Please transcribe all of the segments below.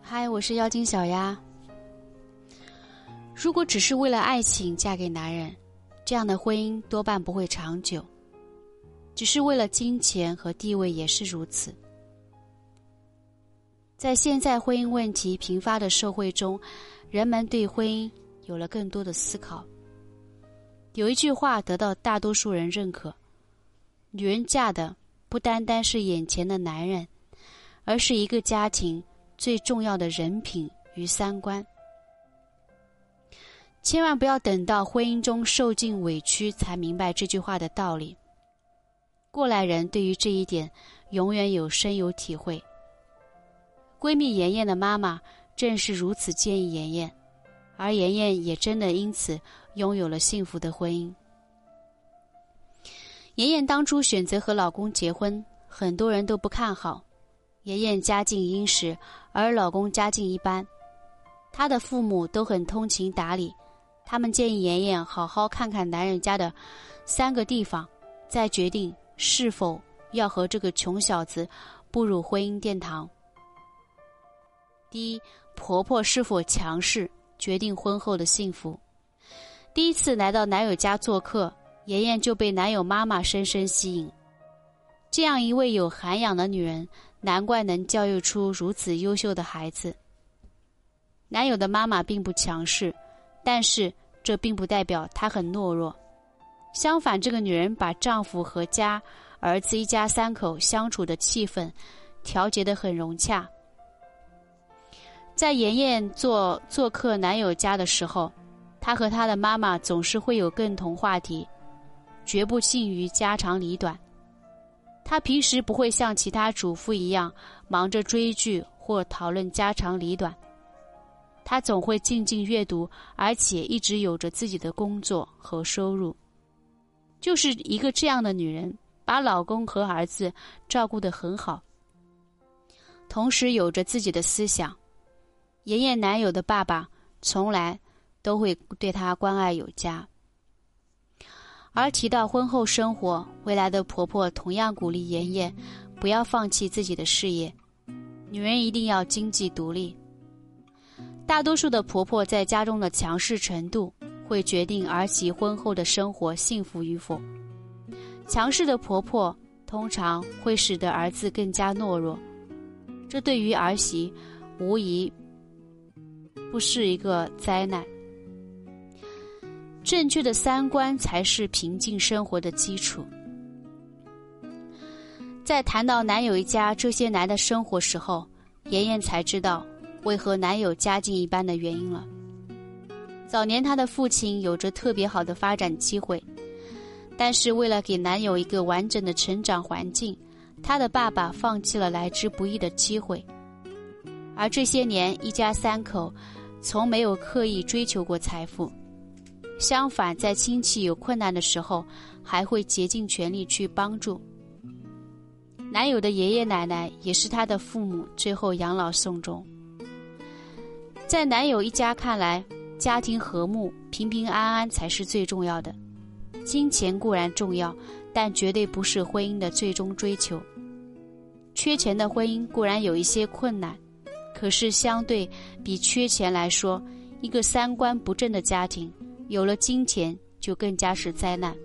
嗨，我是妖精小丫。如果只是为了爱情嫁给男人，这样的婚姻多半不会长久；只是为了金钱和地位也是如此。在现在婚姻问题频发的社会中，人们对婚姻有了更多的思考。有一句话得到大多数人认可：女人嫁的不单单是眼前的男人，而是一个家庭最重要的人品与三观。千万不要等到婚姻中受尽委屈才明白这句话的道理。过来人对于这一点永远有深有体会。闺蜜妍妍的妈妈正是如此建议妍妍，而妍妍也真的因此拥有了幸福的婚姻。妍妍当初选择和老公结婚，很多人都不看好。妍妍家境殷实，而老公家境一般，她的父母都很通情达理，他们建议妍妍好好看看男人家的三个地方，再决定是否要和这个穷小子步入婚姻殿堂。第一，婆婆是否强势，决定婚后的幸福。第一次来到男友家做客，妍妍就被男友妈妈深深吸引。这样一位有涵养的女人，难怪能教育出如此优秀的孩子。男友的妈妈并不强势，但是这并不代表她很懦弱。相反，这个女人把丈夫和家儿子一家三口相处的气氛调节得很融洽。在妍妍做做客男友家的时候，她和她的妈妈总是会有共同话题，绝不信于家长里短。她平时不会像其他主妇一样忙着追剧或讨论家长里短，她总会静静阅读，而且一直有着自己的工作和收入。就是一个这样的女人，把老公和儿子照顾得很好，同时有着自己的思想。妍妍男友的爸爸从来都会对她关爱有加，而提到婚后生活，未来的婆婆同样鼓励妍妍不要放弃自己的事业，女人一定要经济独立。大多数的婆婆在家中的强势程度，会决定儿媳婚后的生活幸福与否。强势的婆婆通常会使得儿子更加懦弱，这对于儿媳无疑。不是一个灾难。正确的三观才是平静生活的基础。在谈到男友一家这些男的生活时候，妍妍才知道为何男友家境一般的原因了。早年她的父亲有着特别好的发展机会，但是为了给男友一个完整的成长环境，她的爸爸放弃了来之不易的机会。而这些年，一家三口。从没有刻意追求过财富，相反，在亲戚有困难的时候，还会竭尽全力去帮助。男友的爷爷奶奶也是他的父母最后养老送终。在男友一家看来，家庭和睦、平平安安才是最重要的。金钱固然重要，但绝对不是婚姻的最终追求。缺钱的婚姻固然有一些困难。可是，相对比缺钱来说，一个三观不正的家庭，有了金钱就更加是灾难。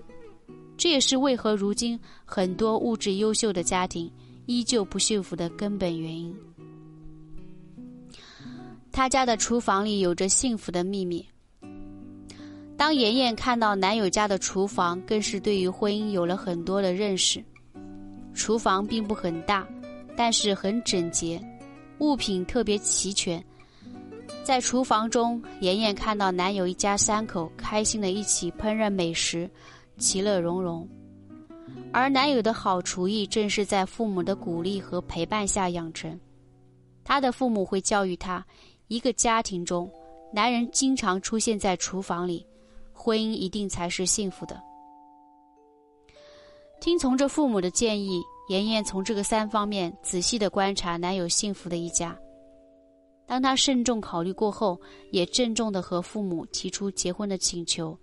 这也是为何如今很多物质优秀的家庭依旧不幸福的根本原因。他家的厨房里有着幸福的秘密。当妍妍看到男友家的厨房，更是对于婚姻有了很多的认识。厨房并不很大，但是很整洁。物品特别齐全，在厨房中，妍妍看到男友一家三口开心的一起烹饪美食，其乐融融。而男友的好厨艺正是在父母的鼓励和陪伴下养成。他的父母会教育他：一个家庭中，男人经常出现在厨房里，婚姻一定才是幸福的。听从着父母的建议。妍妍从这个三方面仔细的观察男友幸福的一家。当她慎重考虑过后，也郑重的和父母提出结婚的请求。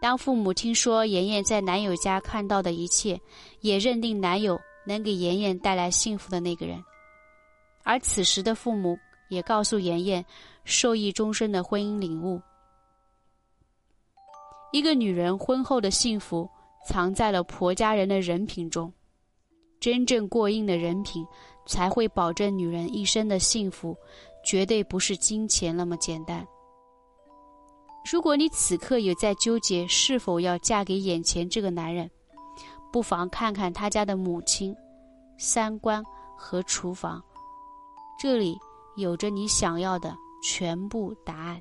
当父母听说妍妍在男友家看到的一切，也认定男友能给妍妍带来幸福的那个人。而此时的父母也告诉妍妍，受益终身的婚姻领悟：一个女人婚后的幸福，藏在了婆家人的人品中。真正过硬的人品，才会保证女人一生的幸福，绝对不是金钱那么简单。如果你此刻有在纠结是否要嫁给眼前这个男人，不妨看看他家的母亲、三观和厨房，这里有着你想要的全部答案。